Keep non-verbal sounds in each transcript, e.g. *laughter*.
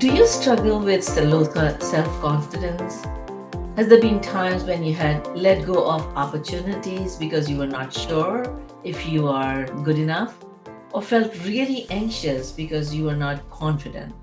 Do you struggle with self confidence? Has there been times when you had let go of opportunities because you were not sure if you are good enough? Or felt really anxious because you were not confident?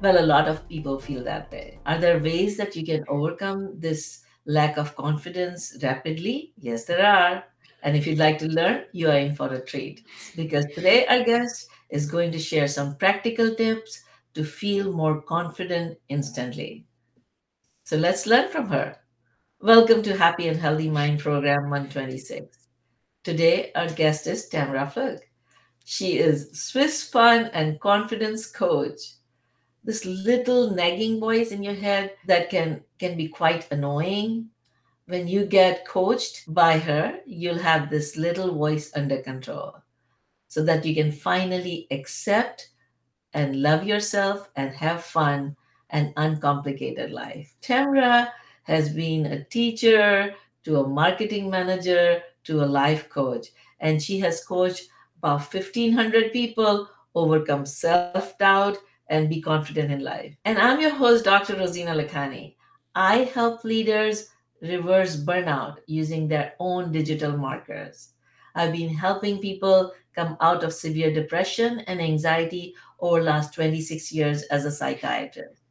Well, a lot of people feel that way. Are there ways that you can overcome this lack of confidence rapidly? Yes, there are. And if you'd like to learn, you are in for a treat. Because today, our guest is going to share some practical tips to feel more confident instantly. So let's learn from her. Welcome to Happy and Healthy Mind Program 126. Today, our guest is Tamara Pflug. She is Swiss fun and confidence coach. This little nagging voice in your head that can can be quite annoying. When you get coached by her, you'll have this little voice under control so that you can finally accept and love yourself and have fun and uncomplicated life. Tamra has been a teacher to a marketing manager to a life coach, and she has coached about 1,500 people overcome self doubt and be confident in life. And I'm your host, Dr. Rosina Lakhani. I help leaders reverse burnout using their own digital markers. I've been helping people come out of severe depression and anxiety over last 26 years as a psychiatrist.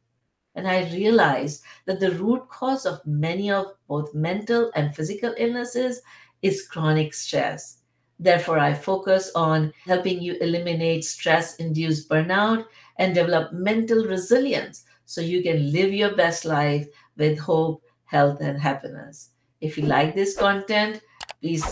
And I realized that the root cause of many of both mental and physical illnesses is chronic stress. Therefore, I focus on helping you eliminate stress induced burnout and develop mental resilience so you can live your best life with hope, health, and happiness. If you like this content, please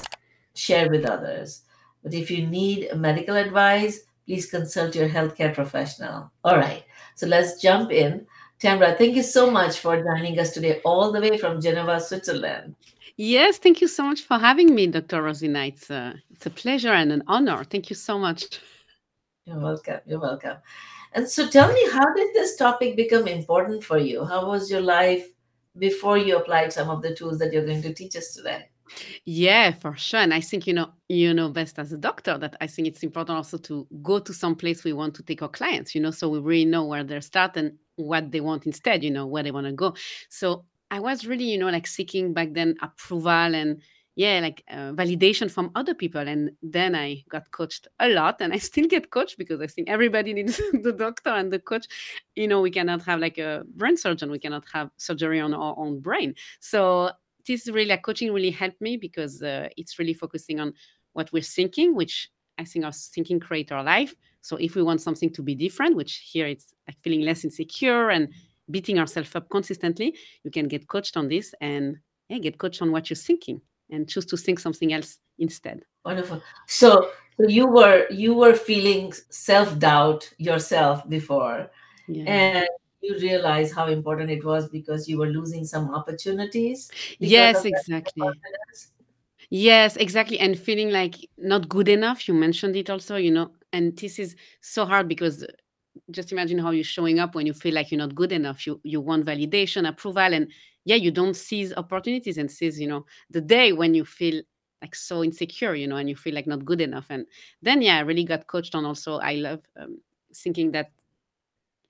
share with others. But if you need medical advice, please consult your healthcare professional. All right, so let's jump in. Tamra, thank you so much for joining us today, all the way from Geneva, Switzerland. Yes, thank you so much for having me, Dr. Rosina. It's a, it's a pleasure and an honor. Thank you so much. You're welcome. You're welcome. And so tell me, how did this topic become important for you? How was your life before you applied some of the tools that you're going to teach us today? Yeah, for sure. And I think you know you know best as a doctor that I think it's important also to go to some place we want to take our clients, you know, so we really know where they start and what they want instead, you know, where they want to go. So I was really, you know, like seeking back then approval and yeah, like uh, validation from other people. And then I got coached a lot and *laughs* I still get coached because I think everybody needs *laughs* the doctor and the coach. You know, we cannot have like a brain surgeon, we cannot have surgery on our own brain. So this really like coaching really helped me because uh, it's really focusing on what we're thinking, which I think our thinking create our life. So if we want something to be different, which here it's like feeling less insecure and beating ourselves up consistently, you can get coached on this and yeah, get coached on what you're thinking and choose to think something else instead. Wonderful. So, so you were you were feeling self doubt yourself before, yeah. and you realize how important it was because you were losing some opportunities. Yes, exactly. Yes, exactly. And feeling like not good enough. You mentioned it also, you know, and this is so hard because just imagine how you're showing up when you feel like you're not good enough. You you want validation, approval, and yeah, you don't seize opportunities and seize, you know, the day when you feel like so insecure, you know, and you feel like not good enough. And then yeah, I really got coached on also. I love um, thinking that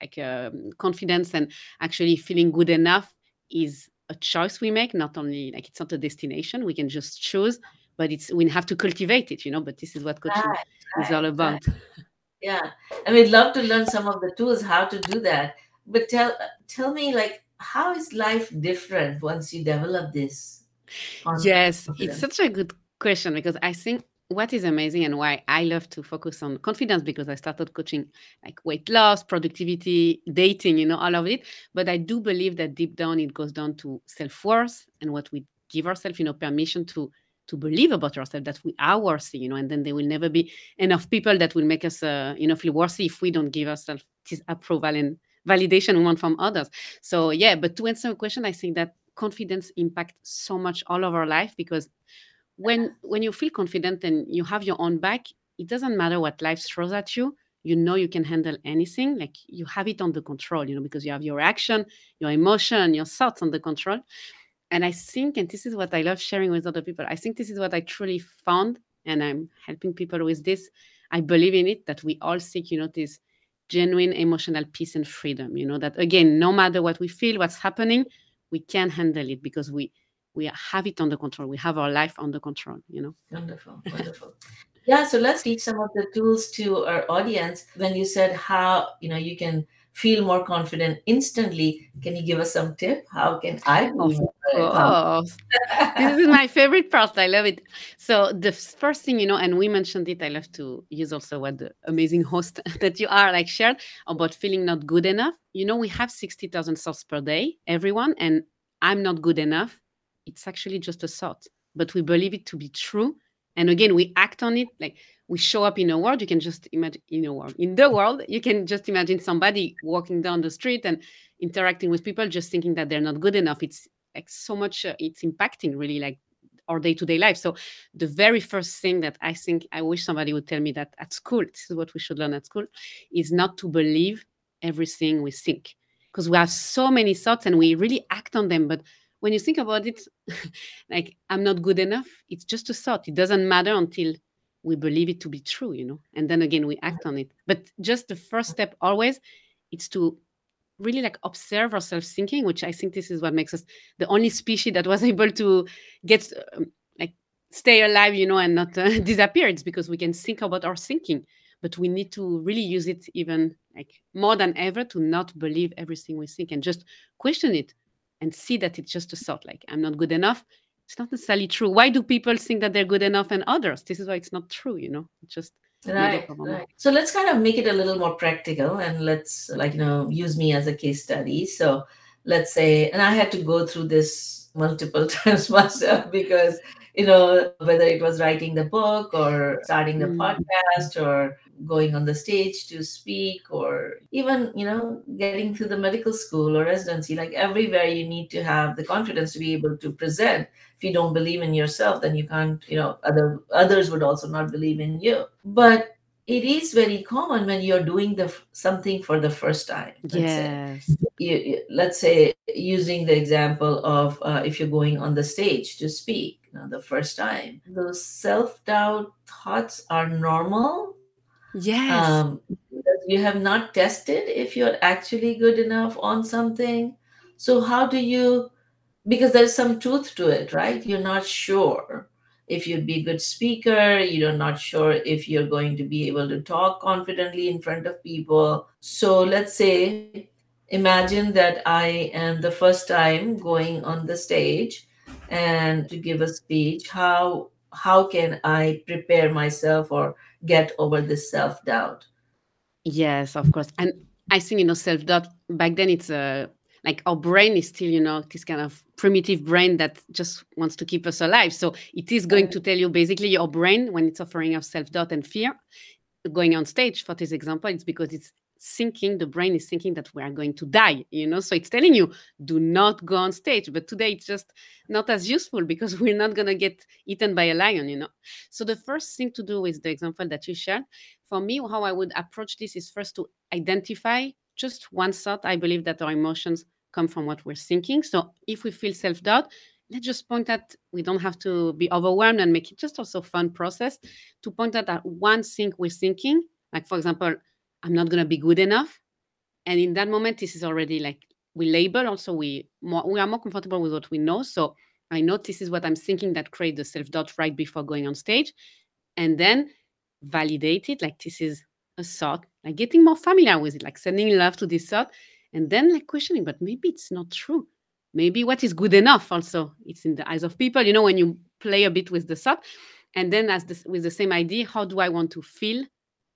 like um, confidence and actually feeling good enough is a choice we make not only like it's not a destination we can just choose but it's we have to cultivate it you know but this is what coaching right, is all about. Right. yeah and we'd love to learn some of the tools how to do that. But tell tell me like how is life different once you develop this yes it's such a good question because i think what is amazing and why I love to focus on confidence because I started coaching like weight loss, productivity, dating, you know, all of it. But I do believe that deep down it goes down to self worth and what we give ourselves, you know, permission to to believe about ourselves that we are worthy, you know, and then there will never be enough people that will make us, uh, you know, feel worthy if we don't give ourselves this approval and validation we want from others. So yeah, but to answer your question, I think that confidence impacts so much all of our life because when when you feel confident and you have your own back it doesn't matter what life throws at you you know you can handle anything like you have it under control you know because you have your action your emotion your thoughts under control. And i think and this is what i love sharing with other people i think this is what i truly found and i'm helping people with this. I believe in it that we all seek you know this genuine emotional peace and freedom you know that again no matter what we feel what's happening we can handle it because we we have it under control we have our life under control you know wonderful wonderful yeah so let's teach some of the tools to our audience when you said how you know you can feel more confident instantly. Can you give us some tip? How can I course. this is my favorite part. I love it. So the first thing, you know, and we mentioned it, I love to use also what the amazing host *laughs* that you are like shared about feeling not good enough. You know, we have 60,000 thoughts per day, everyone, and I'm not good enough. It's actually just a thought, but we believe it to be true. And again, we act on it. Like we show up in a world you can just imagine in a world in the world you can just imagine somebody walking down the street and interacting with people just thinking that they're not good enough it's like so much uh, it's impacting really like our day-to-day life so the very first thing that i think i wish somebody would tell me that at school this is what we should learn at school is not to believe everything we think because we have so many thoughts and we really act on them but when you think about it *laughs* like i'm not good enough. It's just a thought. It doesn't matter until we believe it to be true you know? And then again we act on it. But just the first step always it's to really like observe ourselves thinking which i think this is what makes us the only species that was *laughs* able to get um, like stay alive you know and not uh, *laughs* disappear. It's because we can think about our thinking but we need to really use it even like more than ever to not believe everything we think and just question it and see that it's just a thought like i'm not good enough it's not necessarily true. Why do people think that they're good enough and others? This is why it's not true, you know. It's just right, right. So let's kind of make it a little more practical and let's like you know use me as a case study. So let's say, and I had to go through this multiple *laughs* times myself because you know whether it was writing the book or starting the mm. podcast or going on the stage to speak or even you know getting to the medical school or residency like everywhere you need to have the confidence to be able to present if you don't believe in yourself then you can't you know other others would also not believe in you but it is very common when you're doing the something for the first time let's yes say. You, let's say using the example of uh, if you're going on the stage to speak you know, the first time those self-doubt thoughts are normal Yes. um, you have not tested if you're actually good enough on something. So, how do you, because there's some truth to it, right? You're not sure if you'd be a good speaker, you're not sure if you're going to be able to talk confidently in front of people. So, let's say, imagine that I am the first time going on the stage and to give a speech. How how can I prepare myself or get over this self doubt. Yes, of course. And I think, you know, self doubt back then it's a uh, like our brain is still, you know, this kind of primitive brain that just wants to keep us alive. So it is going to tell you basically your brain when it's offering of self doubt and fear. Going on stage for this example, it's because it's thinking the brain is thinking that we are going to die you know so it's telling you do not go on stage but today it's just not as useful because *laughs* we're not going to get eaten by a lion you know so the first thing to do with the example that you shared for me how i would approach this is first to identify just one thought i believe that our emotions come from what we're thinking so if we feel self-doubt let's just point at we don't have to be overwhelmed and make it just also fun process to point out that one thing we're thinking like for example I'm not gonna be good enough. And in that moment, this is already like we label also we more we are more comfortable with what we know. So I know this is what I'm thinking that create the self-doubt right before going on stage. And then validate it like this is a thought, like getting more familiar with it, like sending love to this thought, and then like questioning, but maybe it's not true. Maybe what is good enough also it's in the eyes of people, you know, when you play a bit with the sub And then as this with the same idea, how do I want to feel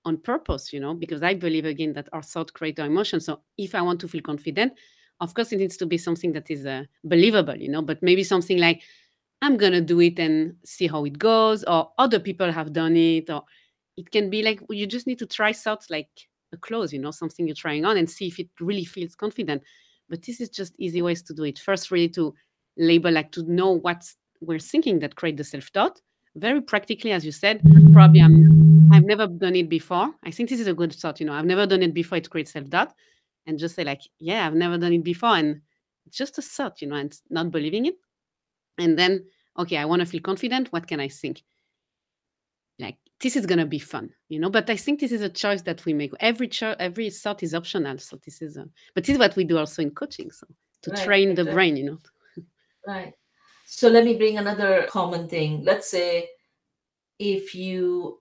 on purpose, you know, because I believe again that our thought create our emotion. So if I want to feel confident, of course it needs to be something that is uh, believable, you know, but maybe something like I'm gonna do it and see how it goes, or other people have done it, or it can be like you just need to try thoughts like a clothes, you know, something you're trying on and see if it really feels confident. But this is just easy ways to do it. First, really to label, like to know what we're thinking that create the self-doubt. Very practically, as you said, probably I'm I've never done it before. I think this is a good thought. You know, I've never done it before. It creates self doubt, and just say like, yeah, I've never done it before, and it's just a thought, you know, and not believing it. And then, okay, I want to feel confident. What can I think? This is gonna be fun, you know. But I think this is a choice that we make. Every cho- every thought is optional. So this is a but this is what we do also in coaching. So to Right, train the brain, you know. *laughs* Right. So let me bring another common thing. Let's say if you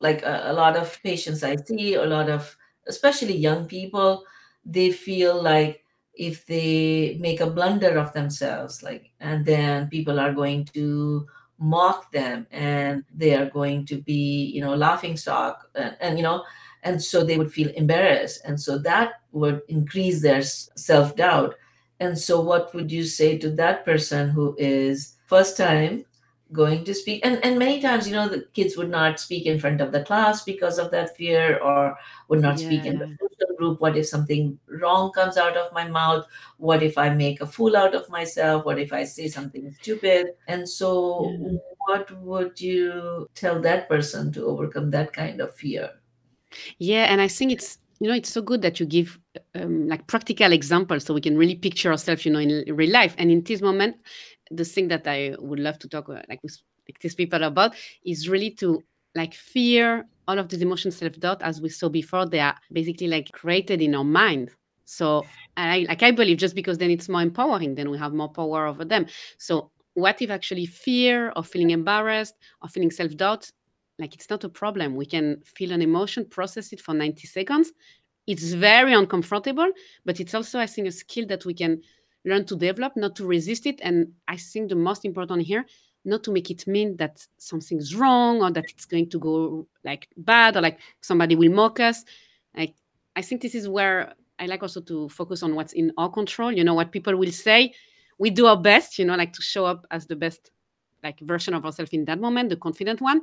like a, a lot of patients I see, a lot of especially young people, they feel like if they make a blunder of themselves, like, and then people are going to mock them and they are going to be, you know, laughing stock and, and you know, and so they would feel embarrassed. And so that would increase their self doubt. And so, what would you say to that person who is first time going to speak and, and many times you know the kids would not speak in front of the class because of that fear or would not speak in the group? What if something wrong comes out of my mouth? What if i make a fool out of myself? What if i say something stupid? And so Yeah. what would you tell that person to overcome that kind of fear? Yeah, and I think it's you know it's so good that you give um, like practical examples so we can really picture ourselves, you know, in real life. And in this moment, the thing that I would love to talk uh, like with like these people about is really to like fear all of these emotions, self doubt, as we saw before. They are basically like created in our mind. So I like I believe just because then it's more empowering, then we have more power over them. So what if actually fear or feeling embarrassed or feeling self doubt like it's not a problem we can feel an emotion process it for 90 seconds it's very uncomfortable but it's also i think a skill that we can learn to develop not to resist it and i think the most important here not to make it mean that something's wrong or that it's going to go like bad or like somebody will mock us. Like i think this is where i like also to focus on what's in our control you know what people will say. We do our best you know like to show up as the best like version of ourselves in that moment the confident one.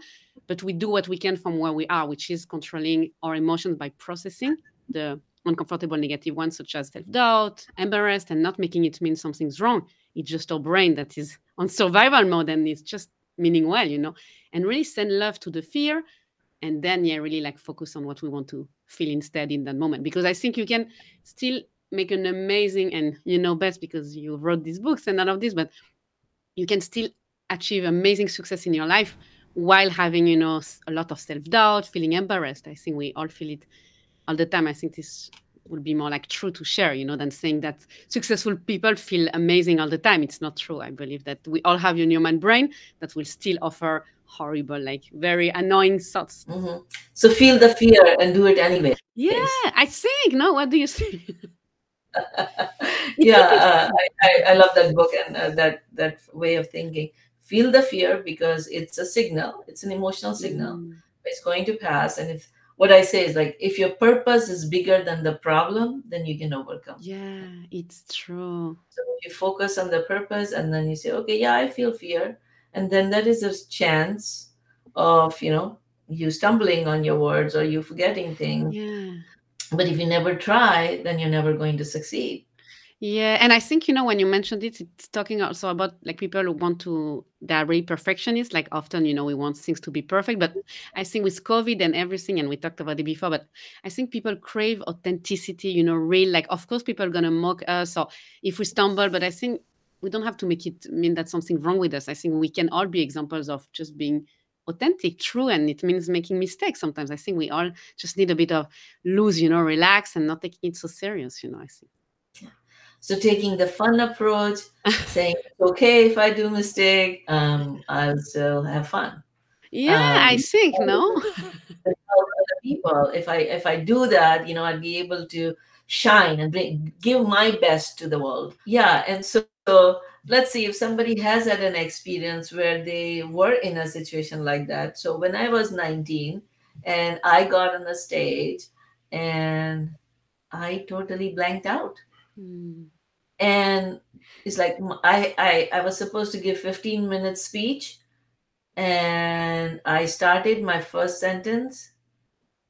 But we do what we can from where we are which is controlling our emotions by processing the uncomfortable negative ones such as self-doubt embarrassed and not making it mean something's wrong. It's just our brain that is on survival mode and it's just meaning well you know and really send love to the fear and then yeah really like focus on what we want to feel instead in that moment. Because i think you can still make an amazing and you know best because you wrote these books and all of this but you can still achieve amazing success in your life while having you know a lot of self-doubt feeling embarrassed. I think we all feel it all the time. I think this would be more like true to share you know than saying that successful people feel amazing all the time. It's not true. I believe that we all have a human brain that will still offer horrible like very annoying thoughts. Mm-hmm. so feel the fear and do it anyway. Yeah i think no? What do you think? *laughs* *laughs* Yeah uh, I, I, love that book and uh, that that way of thinking. Feel the fear because it's a signal. It's an emotional signal. Mm. it's going to pass and if what i say is like if your purpose is bigger than the problem then you can overcome. Yeah it's true. So you focus on the purpose and then you say okay yeah i feel fear and then that is a chance of you know you stumbling on your words or you forgetting things. Yeah. But if you never try then you're never going to succeed yeah and i think you know when you mentioned it it's talking also about like people who want to they're really perfectionists like often you know we want things to be perfect but i think with covid and everything and we talked about it before but i think people crave authenticity you know real like of course people are gonna mock us or if we stumble but i think we don't have to make it mean that something wrong with us. I think we can all be examples of just being authentic true and it means making mistakes sometimes. I think we all just need a bit of loose you know relax and not taking it so serious you know i think so taking the fun approach *laughs* saying it's okay if i do mistake um, i'll still have fun. Yeah um, i think *laughs* no? Other people if i if i do that you know i'd be able to shine and bring, give my best to the world. Yeah and so, so let's see if somebody has had an experience where they were in a situation like that. So when i was 19 and i got on the stage and i totally blanked out. Mm. And it's like I, I i was supposed to give 15 minute speech and i started my first sentence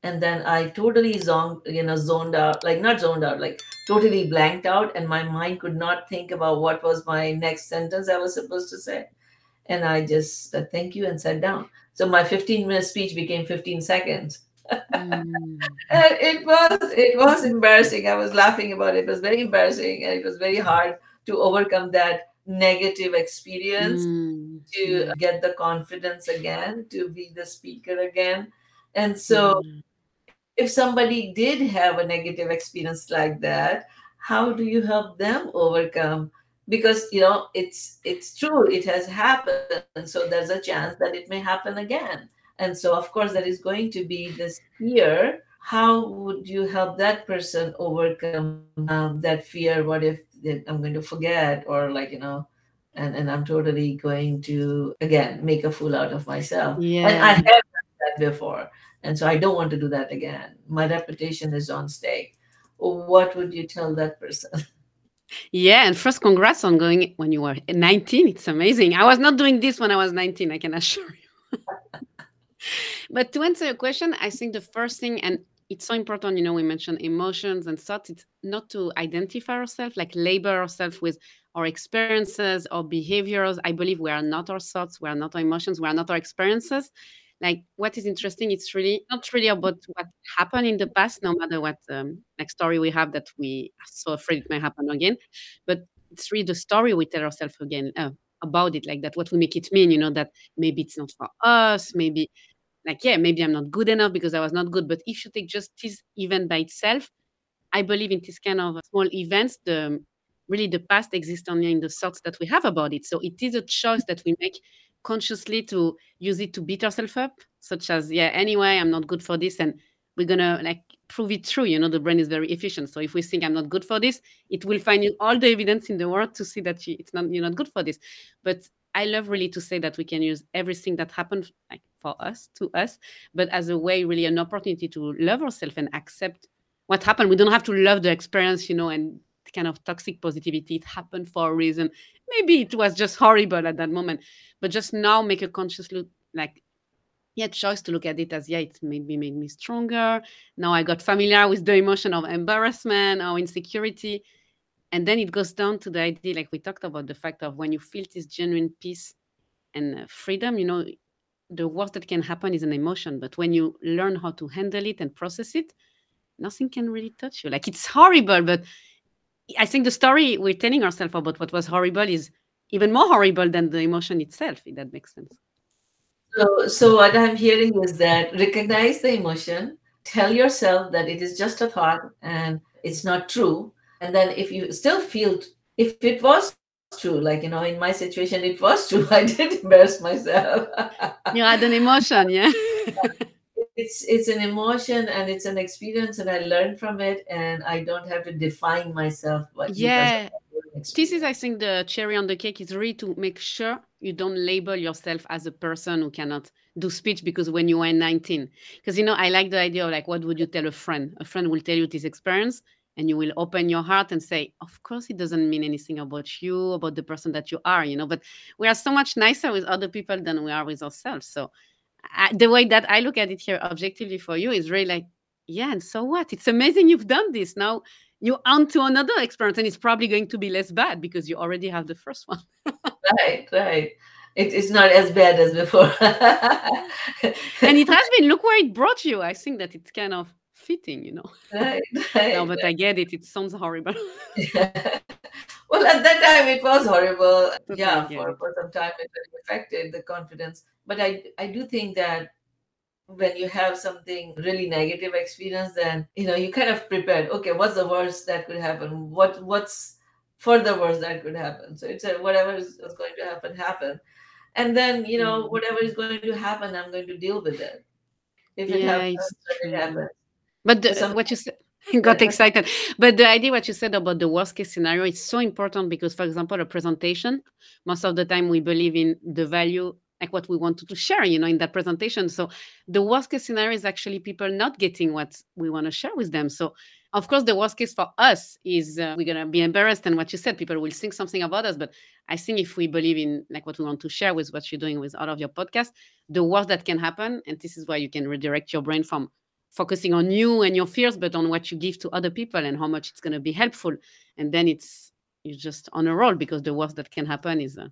and then i totally zoned you know zoned out like not zoned out like totally blanked out and my mind could not think about what was my next sentence i was supposed to say. And i just said thank you and sat down. So my 15 minute speech became 15 seconds mm. *laughs* and it was it was embarrassing. I was laughing about it. It was very embarrassing and it was very hard to overcome that negative experience Mm, to get the confidence again to be the speaker again. And so Mm. if somebody did have a negative experience like that how do you help them overcome? Because you know it's it's true. It has happened. And so there's a chance that it may happen again and so of course there is going to be this fear how would you help that person overcome um, that fear what if i'm going to forget or like you know and, and i'm totally going to again make a fool out of myself and i Yeah. have done that before and so I don't want to do that again. My reputation is on stake. What would you tell that person? *laughs* Yeah, and first, congrats on going when you were 19. It's amazing. I was not doing this when I was 19, I can assure you. *laughs* *laughs* but to answer your question, I think the first thing, and it's so important, you know, we mentioned emotions and thoughts, it's not to identify ourselves, like label ourselves with our experiences or behaviors. I believe we are not our thoughts, we are not our emotions, we are not our experiences. Like what is interesting, it's really not really about what happened in the past, no matter what um, story we have that we are so afraid it may happen again, but it's really the story we tell ourselves again uh, about it, like that. What we make it mean, you know, that maybe it's not for us, maybe like yeah, maybe I'm not good enough because I was not good. But if you take just this event by itself, I believe in this kind of small events, the really the past exists only in the thoughts that we have about it. So it is a choice that we make consciously to use it to beat ourselves up, such as, yeah, anyway, I'm not good for this. And we're gonna like prove it true. You know, the brain is very efficient. So if we think I'm not good for this, it will find you all the evidence in the world to see that you, it's not you're not good for this. But I love really to say that we can use everything that happened like for us to us, but as a way, really an opportunity to love ourselves and accept what happened. We don't have to love the experience, you know, and kind of toxic positivity. It happened for a reason. Maybe it was just horrible at that moment, but just now make a conscious look, like yeah, choice to look at it as yeah, it maybe made me stronger. Now I got familiar with the emotion of embarrassment or insecurity, and then it goes down to the idea, like we talked about, the fact of when you feel this genuine peace and uh, freedom, you know, the worst that can happen is an emotion, but when you learn how to handle it and process it, nothing can really touch you. Like it's horrible, but I think the story we're telling ourselves about what was horrible is even more horrible than the emotion itself, if that makes sense. So, so what I'm hearing is that recognize the emotion, tell yourself that it is just a thought and it's not true. And then if you still feel, if it was true, like, you know, in my situation, it was true. *laughs* I did embarrass myself. You had an emotion, yeah. *laughs* it's it's an emotion and it's an experience and I learn from it and I don't have to define myself but yeah. This is. I think, the cherry on the cake is really to make sure you don't label yourself as a person who cannot do speech because when you were 19, because you know, I like the idea of like, what would you tell a friend? A friend will tell you this experience and you will open your heart and say, of course, it doesn't mean anything about you, about the person that you are, you know, but we are so much nicer with other people than we are with ourselves. So I, the way that I look at it here objectively for you is really like, yeah, and so what? It's amazing you've done this. Now you're on to another experience, and it's probably going to be less bad because you already have the first one. *laughs* Right, right. It's not as bad as before. *laughs* and it has *laughs* been, look where it brought you. I think that it's kind of fitting, you know. *laughs* right, *laughs* no, but I get it. It sounds horrible. *laughs* well, at that time it was horrible. Totally Yeah, for, it. for some time it affected the confidence. But I I do think that when you have something really negative experience, then you know you kind of prepared. Okay, what's the worst that could happen? What what's further worst that could happen? So it's a whatever is, is going to happen, happen. And then you know Mm. whatever is going to happen, I'm going to deal with it. If it Yeah, happens, it happens. But the, what you said *laughs* got excited. But the idea what you said about the worst case scenario is so important because, for example, a presentation, most of the time we believe in the value, like what we wanted to share, you know, in that presentation. So the worst case scenario is actually people not getting what we want to share with them. So of course, the worst case for us is uh, we're gonna be embarrassed, and what you said, people will think something about us. But I think if we believe in like what we want to share with what you're doing with all of your podcasts, the worst that can happen, and this is why you can redirect your brain from focusing on you and your fears, but on what you give to other people and how much it's going to be helpful. And then it's you're just on a roll because the worst that can happen is uh,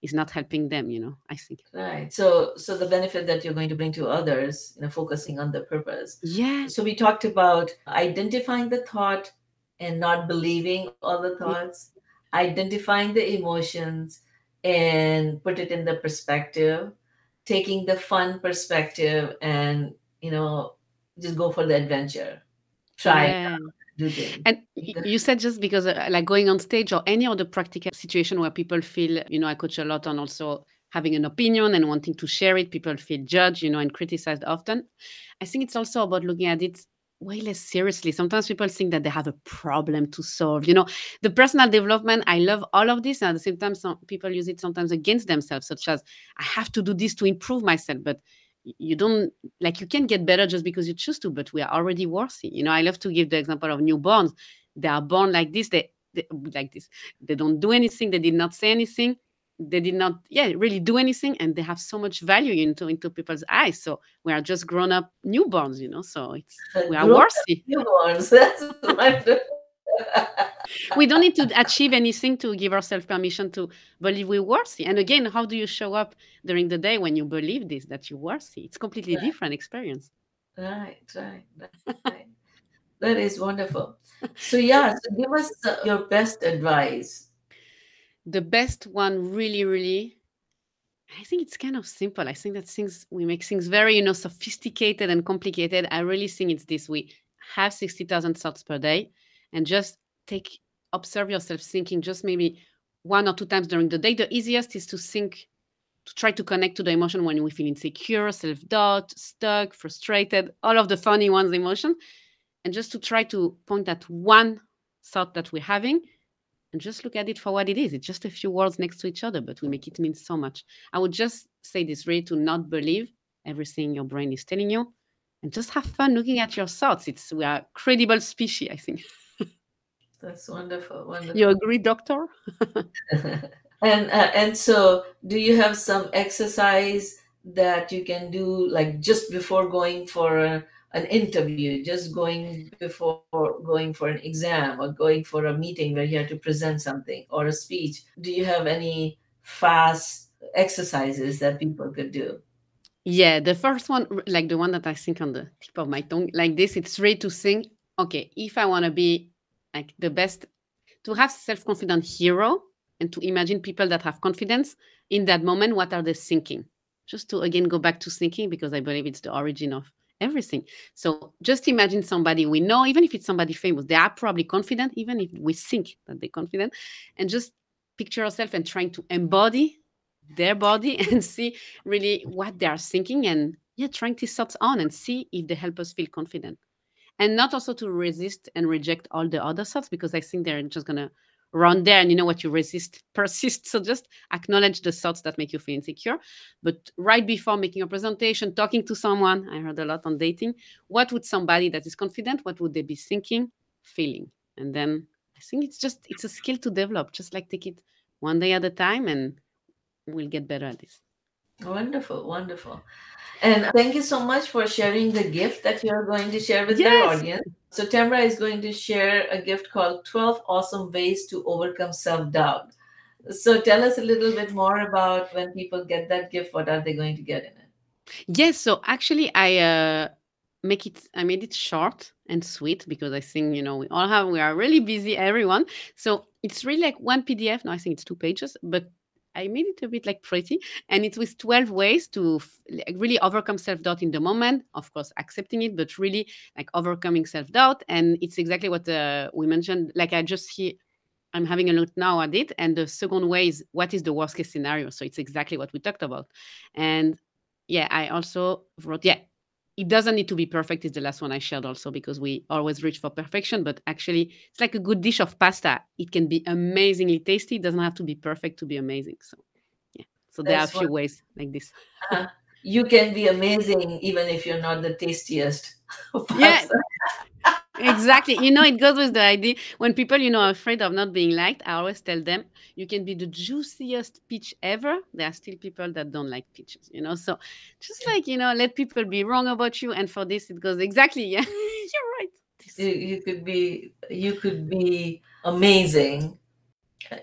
is not helping them. You know, I think. Right. So so the benefit that you're going to bring to others, you know, focusing on the purpose. Yeah. So we talked about identifying the thought and not believing all the Yeah. thoughts. identifying the emotions and put it in the perspective, taking the fun perspective and, you know, just go for the adventure. Try Yeah. do things. And you said just because, uh, like going on stage or any other practical situation where people feel, you know, I coach a lot on also having an opinion and wanting to share it. People feel judged, you know, and criticized often. I think it's also about looking at it way less seriously. Sometimes people think that they have a problem to solve. You know, the personal development, I love all of this. And at the same time, some people use it sometimes against themselves, such as I have to do this to improve myself. But you don't like you can get better just because you choose to, but we are already worthy. You know, I love to give the example of newborns. They are born like this, they, they like this. They don't do anything, they did not say anything they did not yeah really do anything and they have so much value into into people's eyes so we are just grown up newborns you know so it's *laughs* we are Grown worthy newborns. *laughs* That's wonderful. We don't need to achieve anything to give ourselves permission to believe we're worthy and again how do you show up during the day when you believe this that you're worthy it's completely Right, different experience right, right, right. That is wonderful. So yeah, so give us uh, your best advice. the best one really really I think it's kind of simple. I think that things we make things very, you know, sophisticated and complicated. I really think it's this. We have 60,000 thoughts per day and just take observe yourself thinking just maybe one or two times during the day. The easiest is to think to try to connect to the emotion when we feel insecure, self-doubt, stuck, frustrated, all of the funny ones emotion and just to try to point at one thought that we're having and just look at it for what it is. It's just a few words next to each other, but we make it mean so much. I would just say this really to not believe everything your brain is telling you and just have fun looking at your thoughts. It's we are credible species, I think. *laughs* That's wonderful, Wonderful. You agree, doctor? *laughs* And uh, and so, do you have some exercise that you can do, like just before going for a, an interview, just going before going for an exam, or going for a meeting where you have to present something or a speech? Do you have any fast exercises that people could do? Yeah, the first one, like the one that I think on the tip of my tongue, like this, it's really to think, okay, if I want to be like the best, to have self-confident hero and to imagine people that have confidence in that moment, what are they thinking? Just to again go back to thinking because I believe it's the origin of everything. So just imagine somebody we know, even if it's somebody famous, they are probably confident, even if we think that they're confident, and just picture yourself and trying to embody their body *laughs* and see really what they are thinking and yeah trying these thoughts on and see if they help us feel confident and not also to resist and reject all the other thoughts because i think they're just gonna run there and you know what? You resist *laughs* persists so just acknowledge the thoughts that make you feel insecure. But right before making a presentation talking to someone i heard a lot on dating what would somebody that is confident what would they be thinking feeling? And then i think it's just it's a skill to develop just like take it one day at a time and we'll get better at this Wonderful, wonderful. And thank you so much for sharing the gift that you're going to share with our yes audience. So, Tamra is going to share a gift called 12 Awesome Ways to Overcome Self Doubt. So, tell us a little bit more about when people get that gift, what are they going to get in it? Yes, so actually I uh make it I made it short and sweet because I think, you know, we all have we are really busy everyone. So it's really like one PDF. No, I think it's two pages, but I made it a bit like pretty and it's with 12 ways to f- really overcome self-doubt in the moment, of course accepting it, but really like overcoming self-doubt and it's exactly what uh, we mentioned like I just here I'm having a look now at it and the second way is what is the worst case scenario? So it's exactly what we talked about. And yeah, I also wrote, yeah, it doesn't need to be perfect, is the last one I shared also because we always reach for perfection. But actually, it's like a good dish of pasta. It can be amazingly tasty. It doesn't have to be perfect to be amazing. So, yeah. So there are a few what ways like this. uh, you can be amazing even if you're not the tastiest *laughs* Yeah. Exactly. You know, it goes with the idea when people, you know, are afraid of not being liked. I always tell them, you can be the juiciest peach ever. There are still people that don't like peaches, you know. So just like, you know, let people be wrong about you. And for this, it goes exactly. *laughs* Yeah, you're right. You, you could be you could be amazing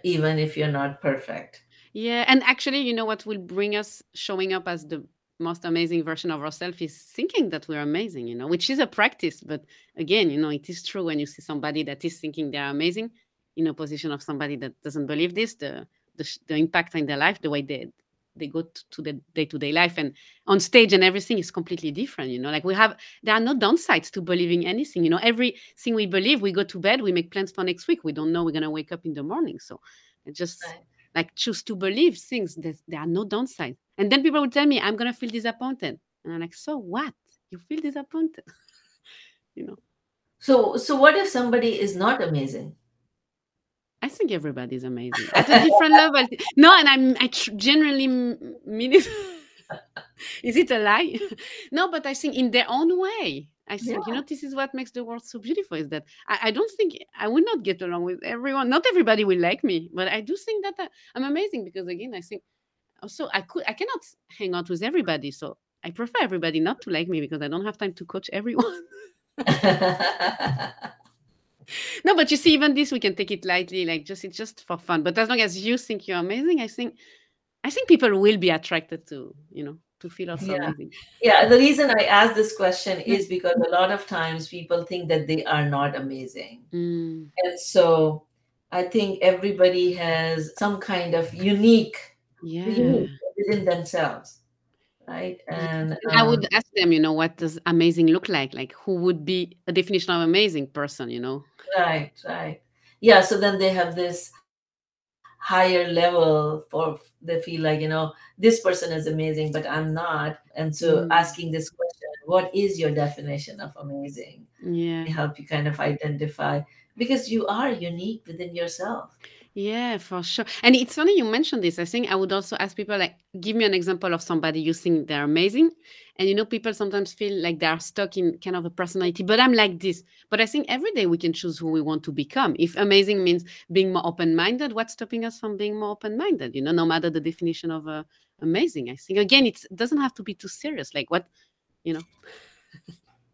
even if you're not perfect. Yeah. And actually, you know what will bring us showing up as the most amazing version of ourselves is thinking that we're amazing, you know, which is a practice. But again, you know, it is true when you see somebody that is thinking they're amazing, in a position of somebody that doesn't believe this, the the, the impact in their life, the way they they go to the day-to-day life and on stage and everything is completely different you know like we have there are no downsides to believing anything you know everything we believe we go to bed we make plans for next week we don't know we're going to wake up in the morning so it just right. Like choose to believe things that there are no downsides and then people will tell me i'm going to feel disappointed and i'm like so what you feel disappointed *laughs* you know so so what if somebody is not amazing I think everybody's amazing at a different level. No, and I'm I tr- genuinely mean it. *laughs* is it a lie? *laughs* no, but I think in their own way. I think yeah. you know this is what makes the world so beautiful. Is that I, I, don't think I will not get along with everyone. Not everybody will like me, but I do think that I, I'm amazing because again, I think also I could I cannot hang out with everybody. So I prefer everybody not to like me because I don't have time to coach everyone *laughs* *laughs* no, but you see, even this we can take it lightly, like just it's just for fun. But as long as you think you're amazing, I think I think people will be attracted to, you know, to feel also yeah. amazing. Yeah. The reason I ask this question is because a lot of times people think that they are not amazing. Mm. And so I think everybody has some kind of unique, yeah. unique within themselves right and um, i would ask them you know what does amazing look like like who would be a definition of amazing person you know right right yeah so then they have this higher level for they feel like you know this person is amazing but i'm not. And so mm. asking this question what is your definition of amazing? Yeah. Help you kind of identify because you are unique within yourself yeah, for sure. And it's funny you mentioned this. I think I would also ask people like, give me an example of somebody you think they're amazing. And you know, people sometimes feel like they are stuck in kind of a personality, but I'm like this. But I think every day we can choose who we want to become. If amazing means being more open-minded, what's stopping us from being more open-minded? You know, no matter the definition of uh, amazing. I think again, it doesn't have to be too serious. Like what, you know.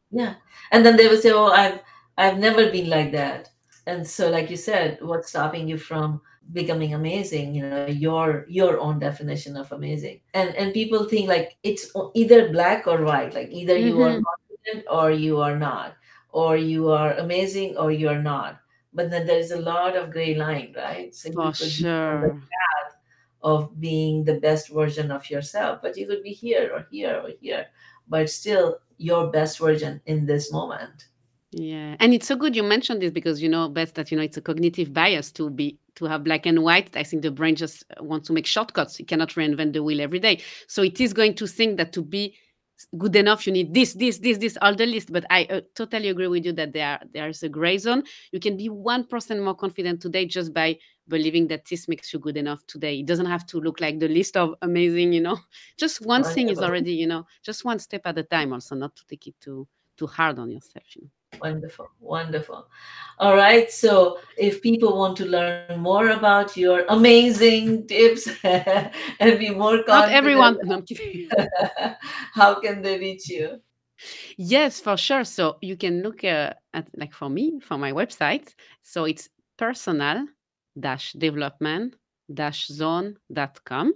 yeah. And then they will say, Oh, I've I've never been like that and so like you said what's stopping you from becoming amazing you know your your own definition of amazing and and people think like it's either black or white like either mm-hmm. you are mm-hmm. confident or you are not or you are amazing or you're not but then there's a lot of gray line right so For sure. path of being the best version of yourself but you could be here or here or here but still your best version in this moment yeah, and it's so good you mentioned this because you know best that you know it's a cognitive bias to be to have black and white. I think the brain just wants to make shortcuts. It cannot reinvent the wheel every day. So it is going to think that to be good enough, you need this, this, this, this, all the list. But I uh, totally agree with you that there there is a gray zone. You can be one percent more confident today just by believing that this makes you good enough today. It doesn't have to look like the list of amazing, you know. *laughs* Just one thing is already, you know, just one step at a time. Also, not to take it too too hard on yourself. You know. Wonderful, wonderful. All right. So, if people want to learn more about your amazing tips *laughs* and be more confident, not everyone. *laughs* No, how can they reach you? Yes, for sure. So you can look uh, at like for me for my website. So it's personal dash development dash zone.com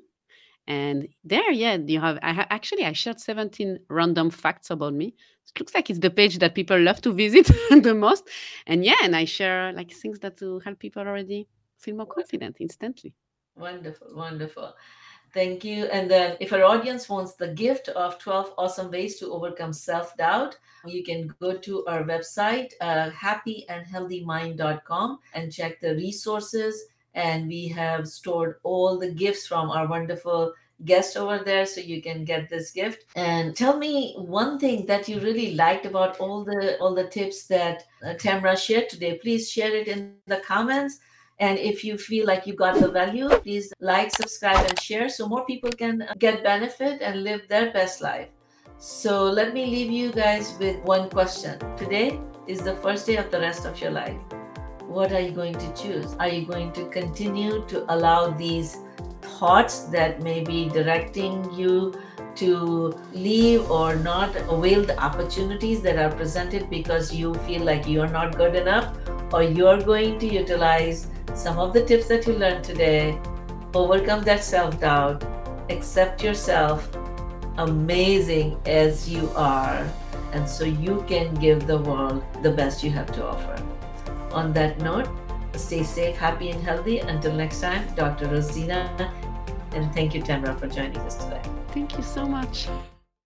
and there yeah you have i ha- actually i shared 17 random facts about me. It looks like it's the page that people love to visit *laughs* the most. And yeah and i share like things that to help people already feel more confident instantly. Wonderful wonderful. Thank you. And then if our audience wants the gift of 12 awesome ways to overcome self-doubt you can go to our website uh, happyandhealthymind.com and check the resources. And we have stored all the gifts from our wonderful guest over there so you can get this gift. And tell me one thing that you really liked about all the all the tips that uh, tamra shared today. Please share it in the comments. And if you feel like you got the value please like subscribe and share so more people can get benefit and live their best life. So let me leave you guys with one question. Today is the first day of the rest of your life. What are you going to choose? Are you going to continue to allow these thoughts that may be directing you to leave or not avail the opportunities that are presented because you feel like you're not good enough? Or you're going to utilize some of the tips that you learned today, overcome that self doubt, accept yourself amazing as you are, and so you can give the world the best you have to offer. On that note, Stay safe, happy, and healthy. Until next time, Dr. Rosina. And thank you, Tamra, for joining us today. Thank you so much.